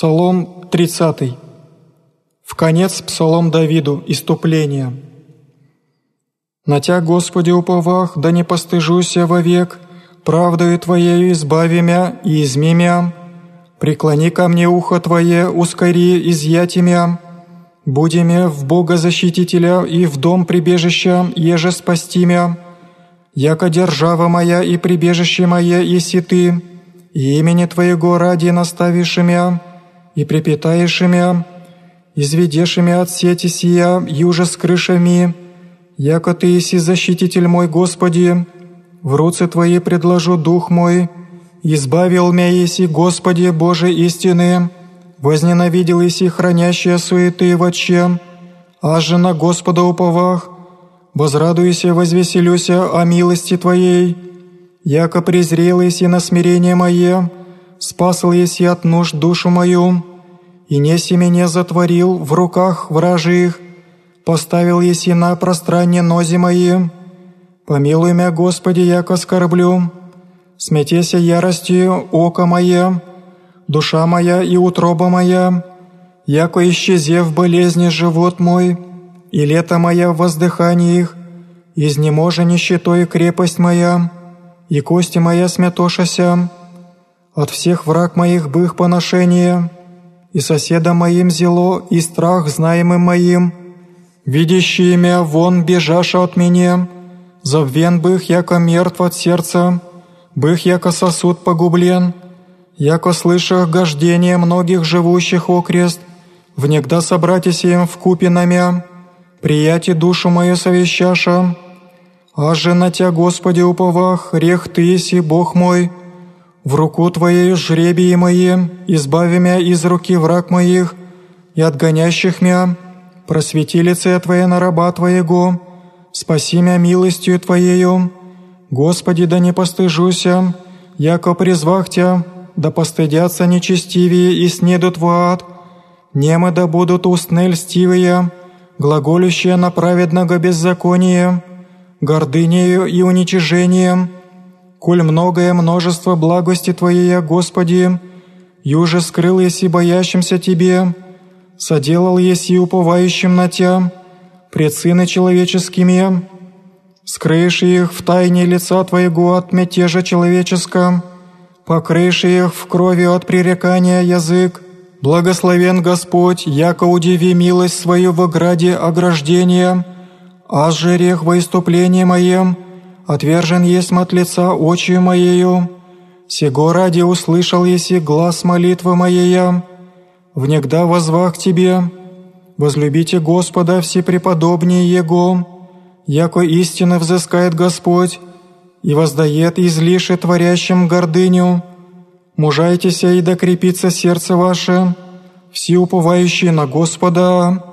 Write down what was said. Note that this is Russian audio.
Псалом 30. В конец Псалом Давиду, иступление. «На Тя, Господи, уповах, да не постыжуся вовек, правдою Твоею избави мя и изми мя. Преклони ко мне ухо Твое, ускори изъяти мя. Буди мя в Бога защитителя и в дом прибежища, еже спасти мя. Яко держава моя и прибежище мое, еси Ты, и имени Твоего ради наставишь мя» и припитаешь имя, изведешь от сети сия, юже с крышами, яко Ты иси защититель мой, Господи, в руце Твои предложу дух мой, избавил меня еси, Господи, Боже истины, возненавидел еси хранящие суеты в отче, а же на Господа уповах, возрадуйся, возвеселюся о милости Твоей, яко презрел еси на смирение мое, спасал еси от нужд душу мою, и неси меня затворил в руках вражих, поставил еси на пространне нози мои. Помилуй меня, Господи, яко скорблю, сметеся яростью око мое, душа моя и утроба моя, яко исчезе в болезни живот мой, и лето моя в воздыхании их, изнеможа нищетой крепость моя, и кости моя сметошася, от всех враг моих бых поношение, и соседа моим зело, и страх знаемым моим, видящие меня вон бежаша от меня, забвен бых, яко мертв от сердца, бых, яко сосуд погублен, яко слышах гождение многих живущих окрест, внегда собратися им в купе намя, прияти душу мою совещаша, а же на Тя, Господи, уповах, рех Ты, еси Бог мой, в руку Твоей жребии мои, избави меня из руки враг моих и отгонящих меня, просвети лице Твое на раба Твоего, спаси меня милостью Твоею. Господи, да не постыжуся, яко призвах Тя, да постыдятся нечестивые и снедут в ад. Немы да будут устны льстивые, глаголющие на праведного беззакония, гордынею и уничижением, коль многое множество благости Твоей, Господи, юже скрыл еси боящимся Тебе, соделал еси уповающим на Тя, пред сыны человеческими, скрыешь их в тайне лица Твоего от мятежа человеческого, покрышь их в крови от пререкания язык, Благословен Господь, яко удиви милость свою в ограде ограждения, а же рех во иступлении моем, отвержен есть от лица очью моею. Сего ради услышал еси глаз молитвы моея. Внегда возвах Тебе, возлюбите Господа все преподобнее Его, яко истинно взыскает Господь, и воздает излише творящим гордыню. Мужайтеся и докрепится сердце ваше, все уповающие на Господа,